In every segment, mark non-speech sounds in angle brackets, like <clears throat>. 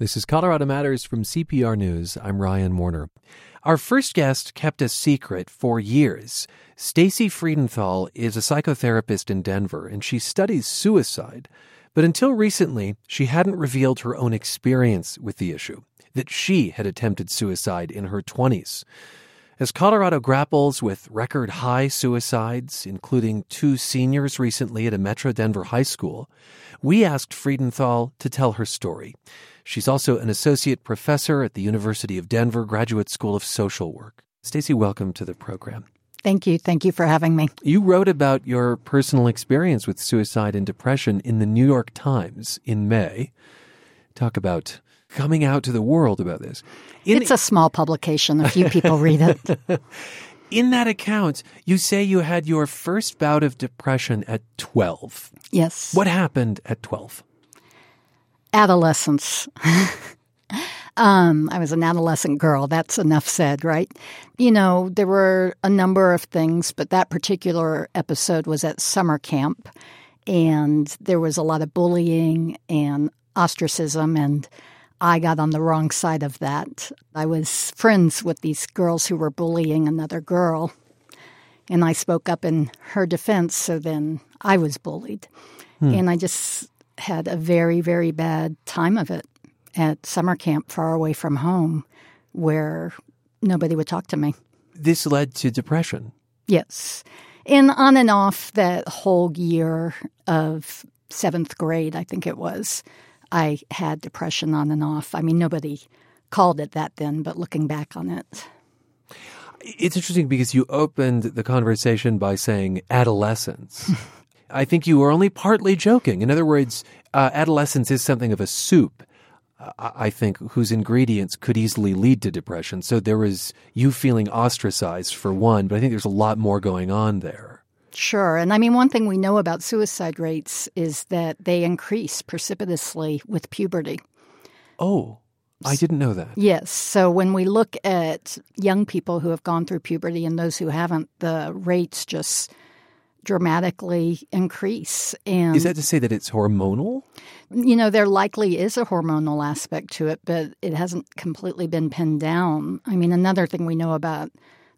This is Colorado Matters from CPR News. I'm Ryan Warner. Our first guest kept a secret for years. Stacey Freedenthal is a psychotherapist in Denver and she studies suicide. But until recently, she hadn't revealed her own experience with the issue, that she had attempted suicide in her 20s. As Colorado grapples with record high suicides, including two seniors recently at a Metro Denver high school, we asked Freedenthal to tell her story. She's also an associate professor at the University of Denver Graduate School of Social Work. Stacey, welcome to the program. Thank you. Thank you for having me. You wrote about your personal experience with suicide and depression in the New York Times in May. Talk about coming out to the world about this. In it's a small publication. A few people read it. <laughs> in that account, you say you had your first bout of depression at 12. Yes. What happened at 12? Adolescence. <laughs> um, I was an adolescent girl. That's enough said, right? You know, there were a number of things, but that particular episode was at summer camp, and there was a lot of bullying and ostracism, and I got on the wrong side of that. I was friends with these girls who were bullying another girl, and I spoke up in her defense, so then I was bullied. Hmm. And I just had a very, very bad time of it at summer camp far away from home where nobody would talk to me. This led to depression. Yes. And on and off that whole year of seventh grade, I think it was, I had depression on and off. I mean, nobody called it that then, but looking back on it. It's interesting because you opened the conversation by saying adolescence. <laughs> I think you were only partly joking. In other words, uh, adolescence is something of a soup. I think whose ingredients could easily lead to depression. So there was you feeling ostracized for one, but I think there's a lot more going on there. Sure. And I mean, one thing we know about suicide rates is that they increase precipitously with puberty. Oh, I didn't know that. Yes. So when we look at young people who have gone through puberty and those who haven't, the rates just dramatically increase. And is that to say that it's hormonal? You know, there likely is a hormonal aspect to it, but it hasn't completely been pinned down. I mean, another thing we know about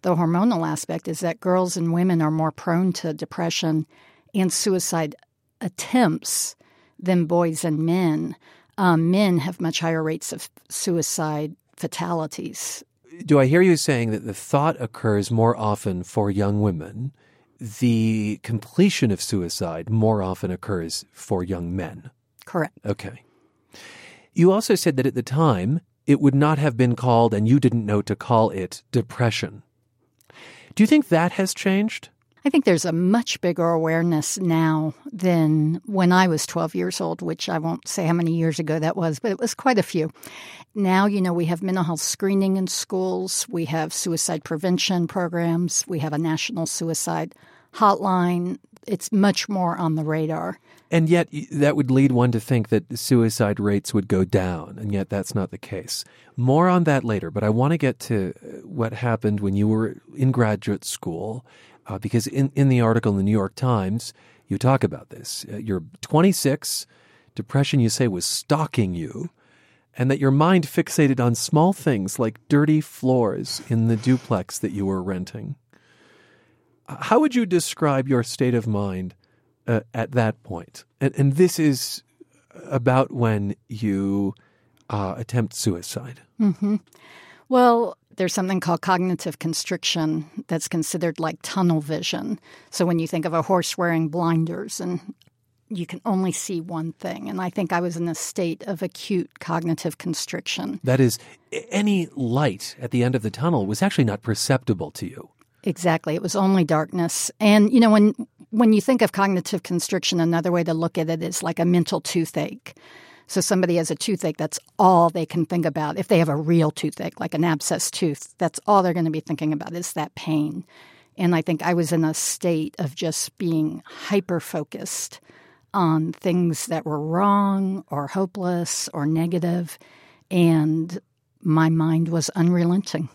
the hormonal aspect is that girls and women are more prone to depression and suicide attempts than boys and men. Um, men have much higher rates of suicide fatalities. Do I hear you saying that the thought occurs more often for young women the completion of suicide more often occurs for young men. Correct. Okay. You also said that at the time, it would not have been called, and you didn't know to call it, depression. Do you think that has changed? I think there's a much bigger awareness now than when I was 12 years old, which I won't say how many years ago that was, but it was quite a few. Now, you know, we have mental health screening in schools, we have suicide prevention programs, we have a national suicide hotline. It's much more on the radar. And yet, that would lead one to think that suicide rates would go down, and yet that's not the case. More on that later, but I want to get to uh, what happened when you were in graduate school, uh, because in, in the article in the New York Times, you talk about this. Uh, you're 26, depression, you say, was stalking you, and that your mind fixated on small things like dirty floors in the duplex that you were renting. How would you describe your state of mind uh, at that point? And, and, this is about when you uh, attempt suicide. Mm-hmm. Well, there's something called cognitive constriction that's considered like tunnel vision. So when you think of a horse wearing blinders and you can only see one thing. And I think I was in a state of acute cognitive constriction. That is, any light at the end of the tunnel was actually not perceptible to you. Exactly. It was only darkness. And you know when when you think of cognitive constriction another way to look at it is like a mental toothache. So somebody has a toothache that's all they can think about. If they have a real toothache like an abscess tooth, that's all they're going to be thinking about is that pain. And I think I was in a state of just being hyper focused on things that were wrong or hopeless or negative and my mind was unrelenting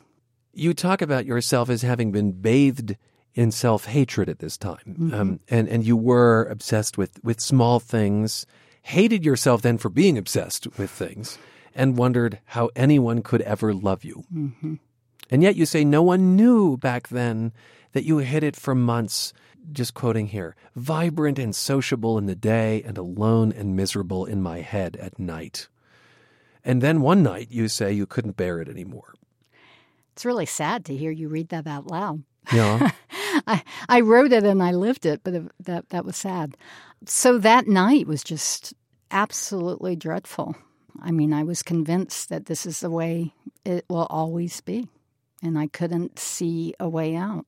you talk about yourself as having been bathed in self hatred at this time, mm-hmm. um, and and you were obsessed with with small things, hated yourself then for being obsessed with things, and wondered how anyone could ever love you. Mm-hmm. And yet you say no one knew back then that you hid it for months. Just quoting here vibrant and sociable in the day, and alone and miserable in my head at night. And then one night you say you couldn't bear it anymore. It's really sad to hear you read that out loud. Yeah. <laughs> I, I wrote it and I lived it, but that, that was sad. So that night was just absolutely dreadful. I mean, I was convinced that this is the way it will always be, and I couldn't see a way out.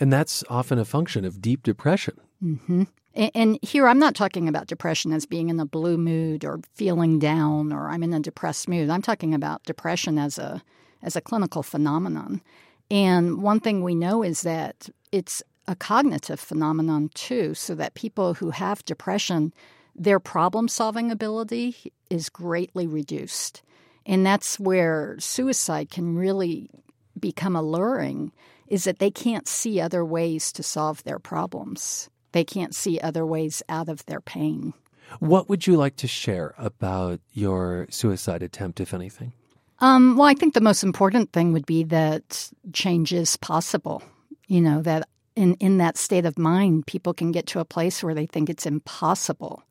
And that's often a function of deep depression. Mm-hmm. And, and here, I'm not talking about depression as being in a blue mood or feeling down or I'm in a depressed mood. I'm talking about depression as a as a clinical phenomenon. And one thing we know is that it's a cognitive phenomenon too, so that people who have depression, their problem solving ability is greatly reduced. And that's where suicide can really become alluring is that they can't see other ways to solve their problems. They can't see other ways out of their pain. What would you like to share about your suicide attempt, if anything? Um, well, I think the most important thing would be that change is possible. You know, that in, in that state of mind, people can get to a place where they think it's impossible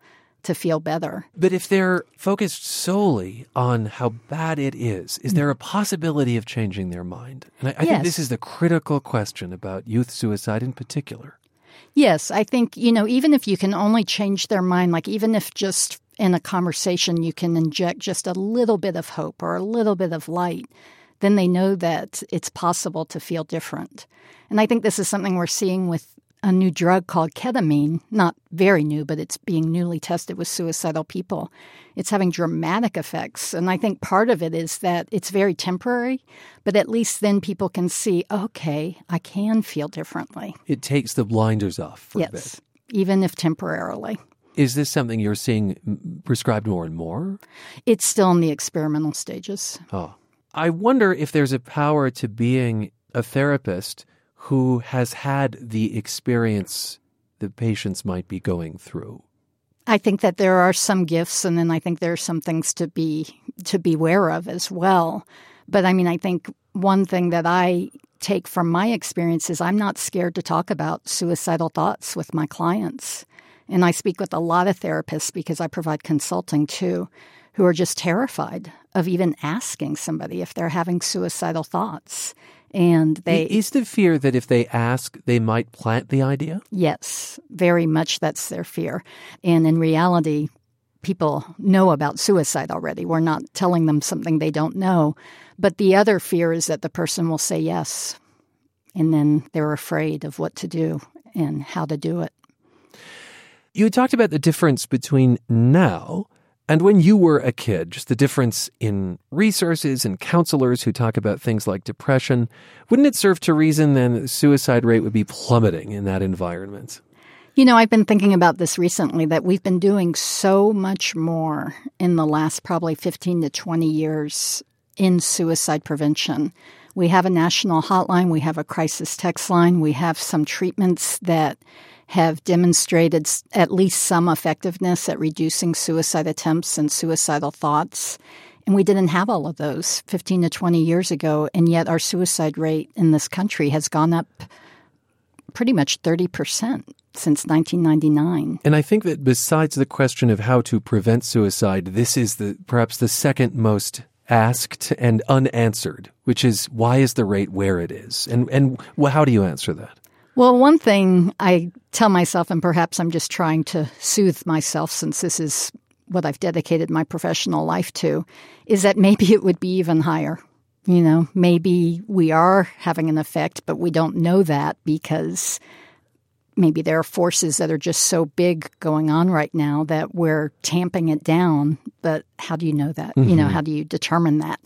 to feel better. But if they're focused solely on how bad it is, is there a mm. possibility of changing their mind? And I, I yes. think this is the critical question about youth suicide in particular. Yes, I think, you know, even if you can only change their mind, like even if just in a conversation you can inject just a little bit of hope or a little bit of light, then they know that it's possible to feel different. And I think this is something we're seeing with a new drug called ketamine, not very new, but it's being newly tested with suicidal people. It's having dramatic effects. And I think part of it is that it's very temporary, but at least then people can see, okay, I can feel differently. It takes the blinders off for yes, a bit. Even if temporarily. Is this something you're seeing prescribed more and more? It's still in the experimental stages. Oh. I wonder if there's a power to being a therapist who has had the experience the patients might be going through. I think that there are some gifts and then I think there are some things to be to beware of as well. But I mean I think one thing that I take from my experience is I'm not scared to talk about suicidal thoughts with my clients. And I speak with a lot of therapists because I provide consulting too, who are just terrified of even asking somebody if they're having suicidal thoughts. And they. Is the fear that if they ask, they might plant the idea? Yes, very much that's their fear. And in reality, people know about suicide already. We're not telling them something they don't know. But the other fear is that the person will say yes. And then they're afraid of what to do and how to do it. You talked about the difference between now and when you were a kid, just the difference in resources and counselors who talk about things like depression. Wouldn't it serve to reason then that the suicide rate would be plummeting in that environment? You know, I've been thinking about this recently that we've been doing so much more in the last probably 15 to 20 years in suicide prevention. We have a national hotline, we have a crisis text line, we have some treatments that have demonstrated at least some effectiveness at reducing suicide attempts and suicidal thoughts. And we didn't have all of those 15 to 20 years ago, and yet our suicide rate in this country has gone up pretty much 30% since 1999. And I think that besides the question of how to prevent suicide, this is the perhaps the second most asked and unanswered, which is why is the rate where it is? And and how do you answer that? Well, one thing I tell myself, and perhaps I'm just trying to soothe myself since this is what I've dedicated my professional life to, is that maybe it would be even higher. You know, maybe we are having an effect, but we don't know that because maybe there are forces that are just so big going on right now that we're tamping it down. But how do you know that? Mm-hmm. You know, mm-hmm. how do you determine that?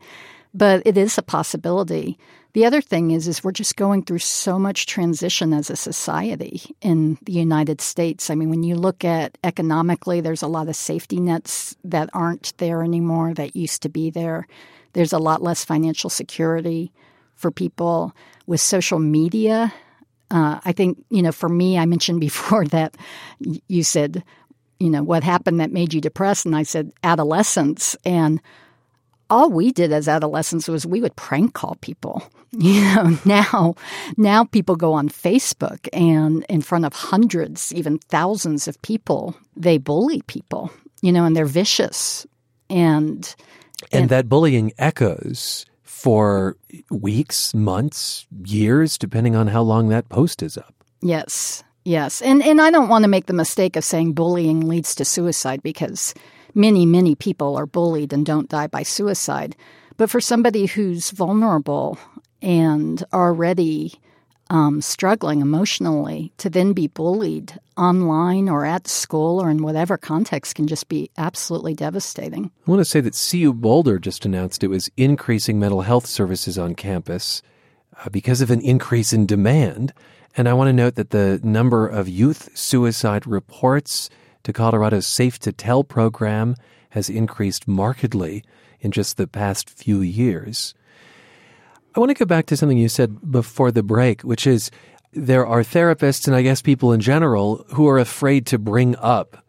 But it is a possibility. The other thing is is we're just going through so much transition as a society in the United States. I mean, when you look at economically, there's a lot of safety nets that aren't there anymore that used to be there. There's a lot less financial security for people with social media. Uh, I think, you know, for me, I mentioned <laughs> before that you said you know, what happened that made you depressed? And I said, adolescence. And all we did as adolescents was we would prank call people. <laughs> You know, now now people go on Facebook and in front of hundreds, even thousands of people, they bully people, you know, and they're vicious. And and, and that bullying echoes for weeks, months, years, depending on how long that post is up. Yes. Yes. And and I don't want to make the mistake of saying bullying leads to suicide because many, many people are bullied and don't die by suicide. But for somebody who's vulnerable and already um, struggling emotionally, to then be bullied online or at school or in whatever context can just be absolutely devastating. I want to say that CU Boulder just announced it was increasing mental health services on campus uh, because of an increase in demand. And I want to note that the number of youth suicide reports to Colorado's Safe2Tell program has increased markedly in just the past few years. I want to go back to something you said before the break, which is there are therapists and I guess people in general who are afraid to bring up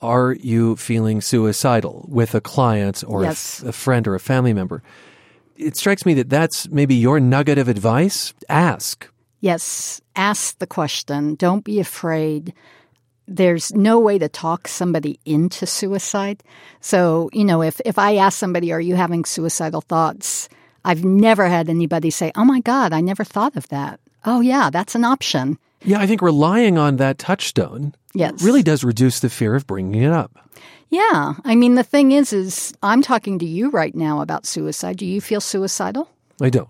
are you feeling suicidal with a client or yes. a, a friend or a family member? It strikes me that that's maybe your nugget of advice. Ask. Yes, ask the question. Don't be afraid there's no way to talk somebody into suicide. So, you know, if, if I ask somebody, are you having suicidal thoughts? I've never had anybody say, oh my God, I never thought of that. Oh, yeah, that's an option. Yeah, I think relying on that touchstone yes. really does reduce the fear of bringing it up. Yeah. I mean, the thing is, is I'm talking to you right now about suicide. Do you feel suicidal? I don't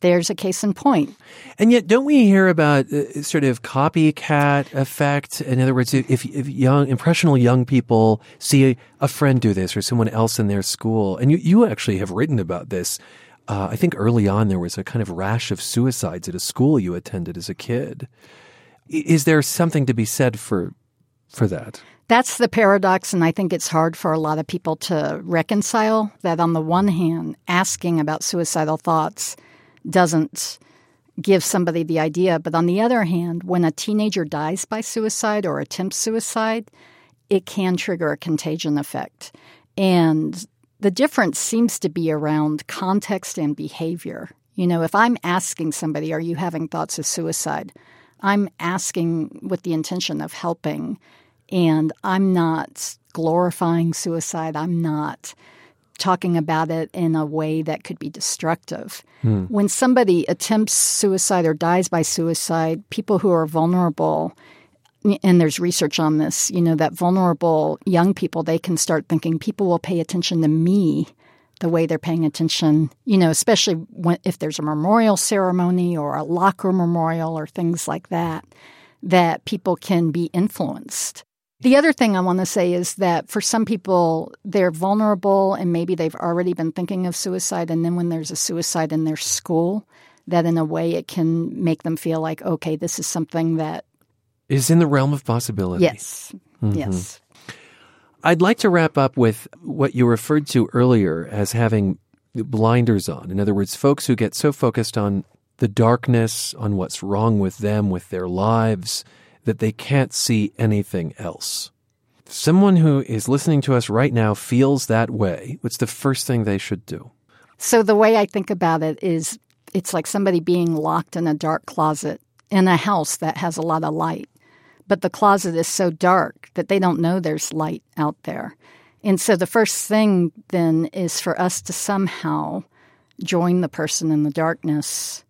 there's a case in point. And yet, don't we hear about uh, sort of copycat effect? In other words, if, if young, impressionable young people see a, a, friend do this or someone else in their school, and you, you actually have written about this. Uh, I think early on there was a kind of rash of suicides at a school you attended as a kid. Is there something to be said for for that? That's the paradox, and I think it's hard for a lot of people to reconcile that on the one hand, asking about suicidal thoughts doesn't give somebody the idea. But on the other hand, when a teenager dies by suicide or attempts suicide, it can trigger a contagion effect. And the difference seems to be around context and behavior. You know, if I'm asking somebody, Are you having thoughts of suicide? I'm asking with the intention of helping, and I'm not glorifying suicide. I'm not talking about it in a way that could be destructive. Hmm. When somebody attempts suicide or dies by suicide, people who are vulnerable, and there's research on this, you know, that vulnerable young people, they can start thinking people will pay attention to me the way they're paying attention, you know, especially when, if there's a memorial ceremony or a locker memorial or things like that, that people can be influenced. The other thing I want to say is that for some people, they're vulnerable and maybe they've already been thinking of suicide. And then when there's a suicide in their school, that in a way it can make them feel like, okay, this is something that is in the realm of possibility. Yes. Mm-hmm. Yes. I'd like to wrap up with what you referred to earlier as having blinders on. In other words, folks who get so focused on the darkness, on what's wrong with them, with their lives, that they can't see anything else. someone who is listening to us right now feels that way, what's the first thing they should do? So, the way I think about it is it's like somebody being locked in a dark closet in a house that has a lot of light. But the closet is so dark that they don't know there's light out there. And so, the first thing then is for us to somehow join the person in the darkness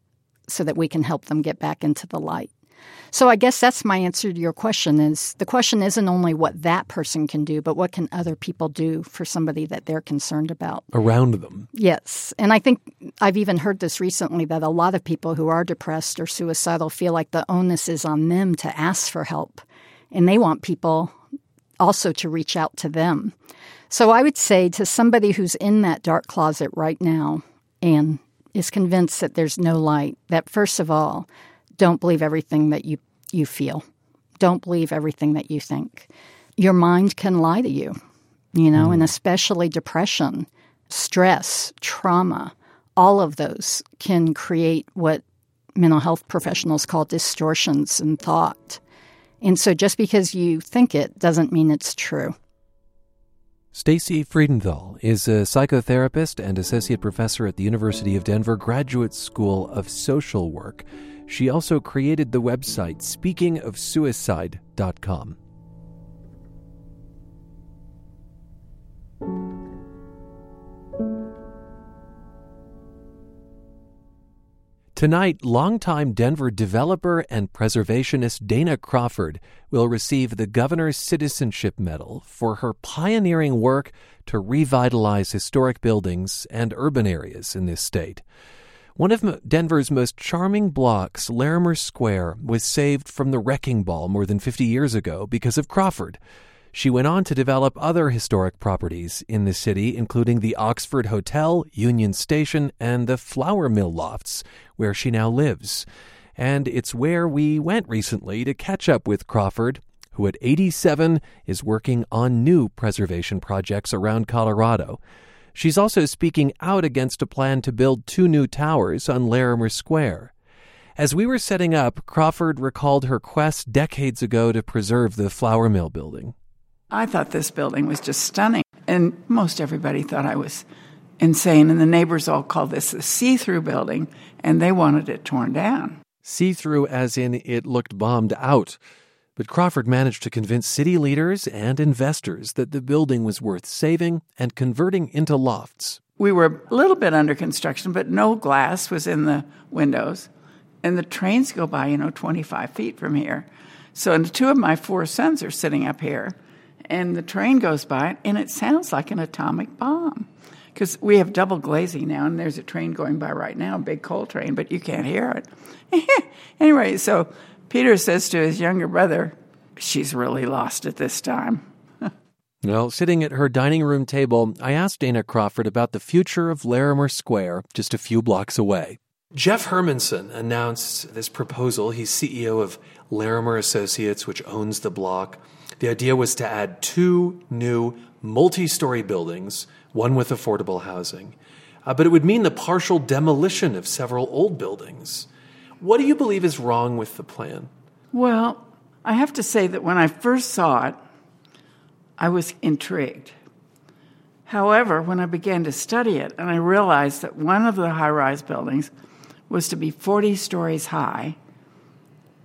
so that we can help them get back into the light. So I guess that's my answer to your question is the question isn't only what that person can do, but what can other people do for somebody that they're concerned about around them. Yes. And I think I've even heard this recently that a lot of people who are depressed or suicidal feel like the onus is on them to ask for help. And they want people also to reach out to them. So I would say to somebody who's in that dark closet right now and is convinced that there's no light, that first of all, don't believe everything that you, you feel. Don't believe everything that you think. Your mind can lie to you, you know, mm. and especially depression, stress, trauma, all of those can create what mental health professionals call distortions in thought. And so just because you think it doesn't mean it's true. Stacey Freedenthal is a psychotherapist and associate professor at the University of Denver Graduate School of Social Work. She also created the website speakingofsuicide.com. Tonight, longtime Denver developer and preservationist Dana Crawford will receive the Governor's Citizenship Medal for her pioneering work to revitalize historic buildings and urban areas in this state. One of Denver's most charming blocks, Larimer Square, was saved from the wrecking ball more than 50 years ago because of Crawford. She went on to develop other historic properties in the city, including the Oxford Hotel, Union Station, and the Flour Mill Lofts, where she now lives. And it's where we went recently to catch up with Crawford, who at 87 is working on new preservation projects around Colorado. She's also speaking out against a plan to build two new towers on Larimer Square. As we were setting up, Crawford recalled her quest decades ago to preserve the flour mill building. I thought this building was just stunning. And most everybody thought I was insane. And the neighbors all called this the see through building, and they wanted it torn down. See through, as in it looked bombed out. But Crawford managed to convince city leaders and investors that the building was worth saving and converting into lofts. We were a little bit under construction, but no glass was in the windows. And the trains go by, you know, 25 feet from here. So, two of my four sons are sitting up here and the train goes by, and it sounds like an atomic bomb. Because we have double glazing now, and there's a train going by right now, a big coal train, but you can't hear it. <laughs> anyway, so Peter says to his younger brother, She's really lost it this time. <laughs> well, sitting at her dining room table, I asked Dana Crawford about the future of Larimer Square, just a few blocks away. Jeff Hermanson announced this proposal. He's CEO of Larimer Associates, which owns the block. The idea was to add two new multi story buildings, one with affordable housing. Uh, but it would mean the partial demolition of several old buildings. What do you believe is wrong with the plan? Well, I have to say that when I first saw it, I was intrigued. However, when I began to study it and I realized that one of the high rise buildings was to be 40 stories high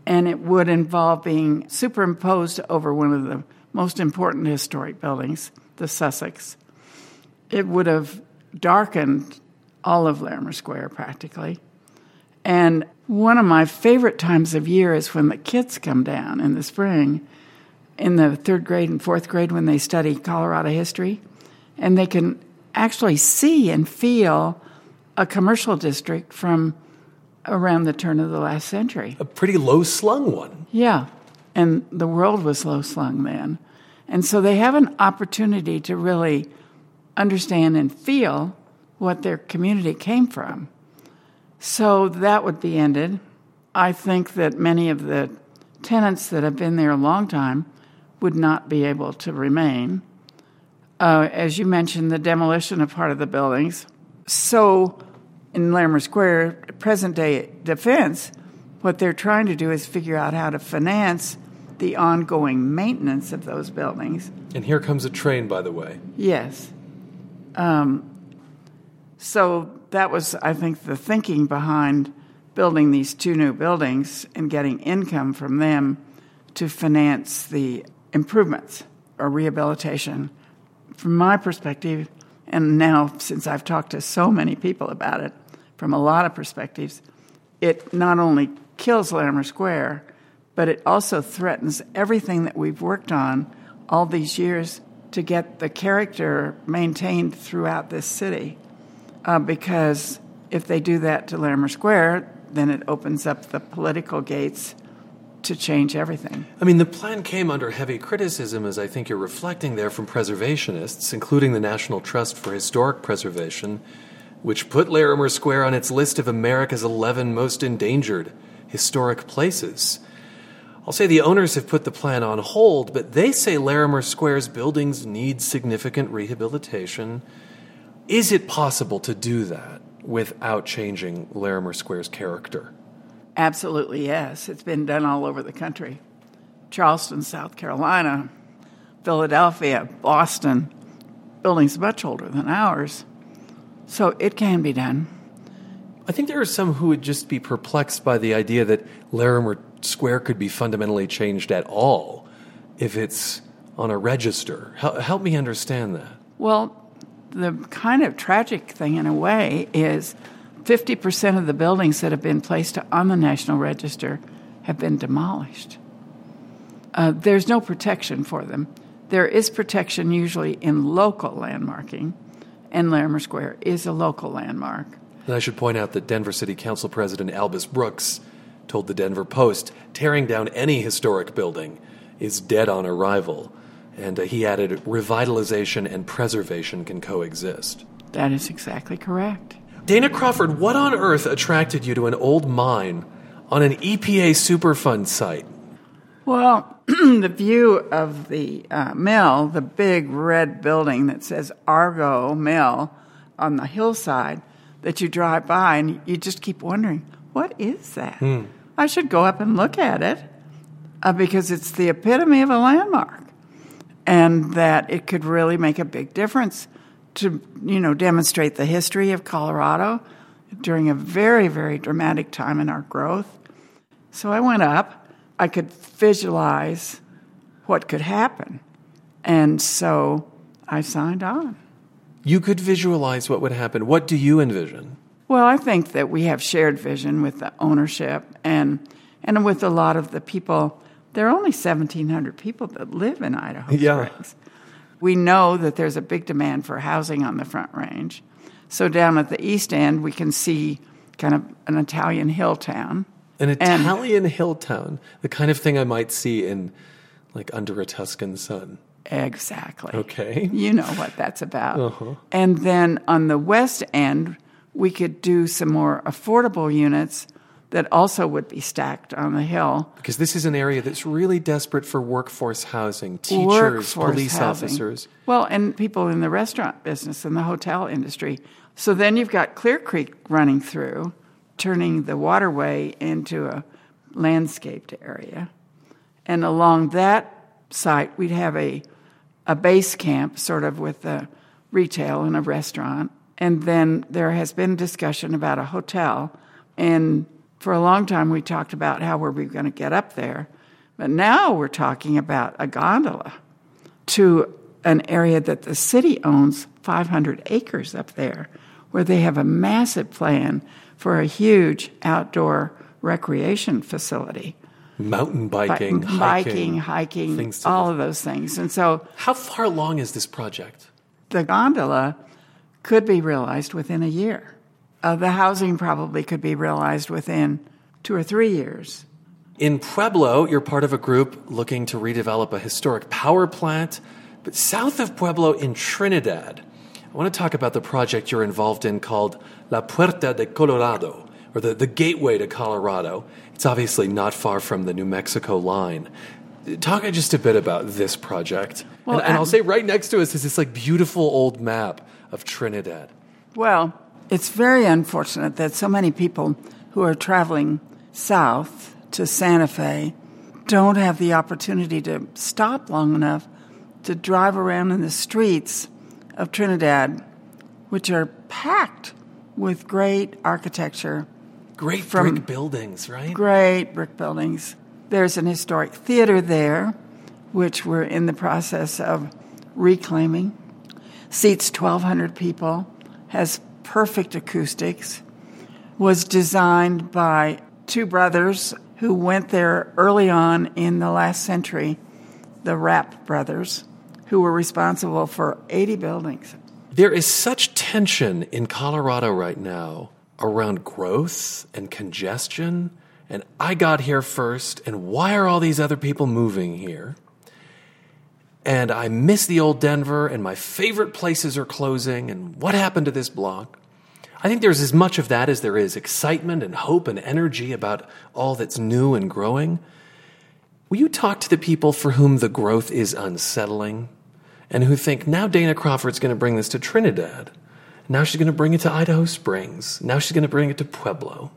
and it would involve being superimposed over one of the most important historic buildings, the Sussex. It would have darkened all of Larimer Square practically. And one of my favorite times of year is when the kids come down in the spring, in the third grade and fourth grade, when they study Colorado history, and they can actually see and feel a commercial district from around the turn of the last century. A pretty low slung one. Yeah. And the world was low slung then. And so they have an opportunity to really understand and feel what their community came from. So that would be ended. I think that many of the tenants that have been there a long time would not be able to remain. Uh, as you mentioned, the demolition of part of the buildings. So in Larimer Square, present day defense, what they're trying to do is figure out how to finance the ongoing maintenance of those buildings. And here comes a train, by the way. Yes. Um, so that was, I think, the thinking behind building these two new buildings and getting income from them to finance the improvements or rehabilitation. From my perspective, and now since I've talked to so many people about it, from a lot of perspectives, it not only kills Larimer Square, but it also threatens everything that we've worked on all these years to get the character maintained throughout this city. Uh, because if they do that to Larimer Square, then it opens up the political gates to change everything. I mean, the plan came under heavy criticism, as I think you're reflecting there, from preservationists, including the National Trust for Historic Preservation, which put Larimer Square on its list of America's 11 most endangered historic places. I'll say the owners have put the plan on hold, but they say Larimer Square's buildings need significant rehabilitation. Is it possible to do that without changing Larimer Square's character? Absolutely, yes. It's been done all over the country. Charleston, South Carolina, Philadelphia, Boston, buildings much older than ours. So it can be done. I think there are some who would just be perplexed by the idea that Larimer Square could be fundamentally changed at all if it's on a register. Help me understand that. Well, the kind of tragic thing, in a way, is 50% of the buildings that have been placed on the National Register have been demolished. Uh, there's no protection for them. There is protection usually in local landmarking, and Larimer Square is a local landmark. And I should point out that Denver City Council President Albus Brooks told the Denver Post tearing down any historic building is dead on arrival. And uh, he added, revitalization and preservation can coexist. That is exactly correct. Dana Crawford, what on earth attracted you to an old mine on an EPA Superfund site? Well, <clears throat> the view of the uh, mill, the big red building that says Argo Mill on the hillside that you drive by, and you just keep wondering, what is that? Hmm. I should go up and look at it uh, because it's the epitome of a landmark and that it could really make a big difference to you know demonstrate the history of Colorado during a very very dramatic time in our growth. So I went up. I could visualize what could happen, and so I signed on. You could visualize what would happen. What do you envision? Well, I think that we have shared vision with the ownership and and with a lot of the people. There are only 1,700 people that live in Idaho yeah. Springs. We know that there's a big demand for housing on the Front Range. So down at the east end, we can see kind of an Italian hill town. An Italian and, hill town, the kind of thing I might see in like under a Tuscan sun. Exactly. Okay. You know what that's about. Uh-huh. And then on the west end, we could do some more affordable units that also would be stacked on the hill. Because this is an area that's really desperate for workforce housing, teachers, workforce police housing. officers. Well, and people in the restaurant business and the hotel industry. So then you've got Clear Creek running through, turning the waterway into a landscaped area. And along that site, we'd have a, a base camp, sort of with a retail and a restaurant. And then there has been discussion about a hotel. And for a long time, we talked about how were we going to get up there. But now we're talking about a gondola to an area that the city owns 500 acres up there, where they have a massive plan for a huge outdoor recreation facility. Mountain biking, Bi- biking, hiking, hiking all of those things. And so, how far along is this project? The gondola could be realized within a year. Uh, the housing probably could be realized within two or three years. In Pueblo, you're part of a group looking to redevelop a historic power plant. But south of Pueblo in Trinidad, I want to talk about the project you're involved in called La Puerta de Colorado, or the, the gateway to Colorado. It's obviously not far from the New Mexico line. Talk just a bit about this project. Well, and, and I'll say right next to us is this like beautiful old map of Trinidad. Well, it's very unfortunate that so many people who are traveling south to Santa Fe don't have the opportunity to stop long enough to drive around in the streets of Trinidad, which are packed with great architecture. Great brick buildings, right? Great brick buildings. There's an historic theater there, which we're in the process of reclaiming. Seats 1,200 people, has perfect acoustics, was designed by two brothers who went there early on in the last century, the Rapp brothers, who were responsible for 80 buildings. There is such tension in Colorado right now around growth and congestion. And I got here first, and why are all these other people moving here? And I miss the old Denver, and my favorite places are closing, and what happened to this block? I think there's as much of that as there is excitement and hope and energy about all that's new and growing. Will you talk to the people for whom the growth is unsettling and who think now Dana Crawford's going to bring this to Trinidad? Now she's going to bring it to Idaho Springs. Now she's going to bring it to Pueblo.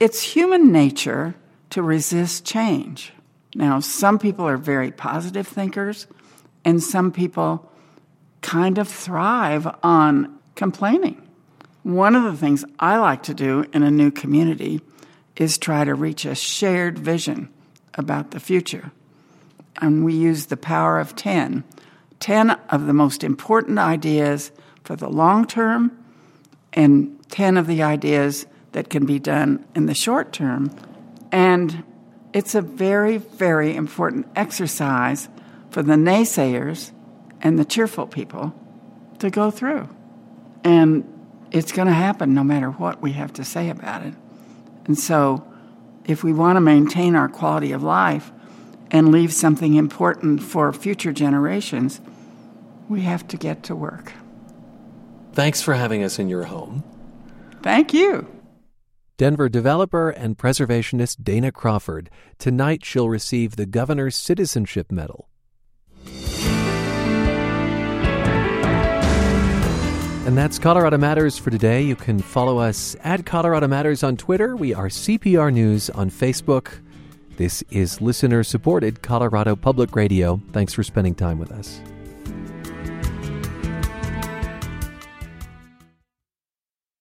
It's human nature to resist change. Now, some people are very positive thinkers, and some people kind of thrive on complaining. One of the things I like to do in a new community is try to reach a shared vision about the future. And we use the power of 10. 10 of the most important ideas for the long term, and 10 of the ideas that can be done in the short term. And it's a very, very important exercise for the naysayers and the cheerful people to go through. And it's going to happen no matter what we have to say about it. And so, if we want to maintain our quality of life and leave something important for future generations, we have to get to work. Thanks for having us in your home. Thank you. Denver developer and preservationist Dana Crawford. Tonight she'll receive the Governor's Citizenship Medal. And that's Colorado Matters for today. You can follow us at Colorado Matters on Twitter. We are CPR News on Facebook. This is listener supported Colorado Public Radio. Thanks for spending time with us.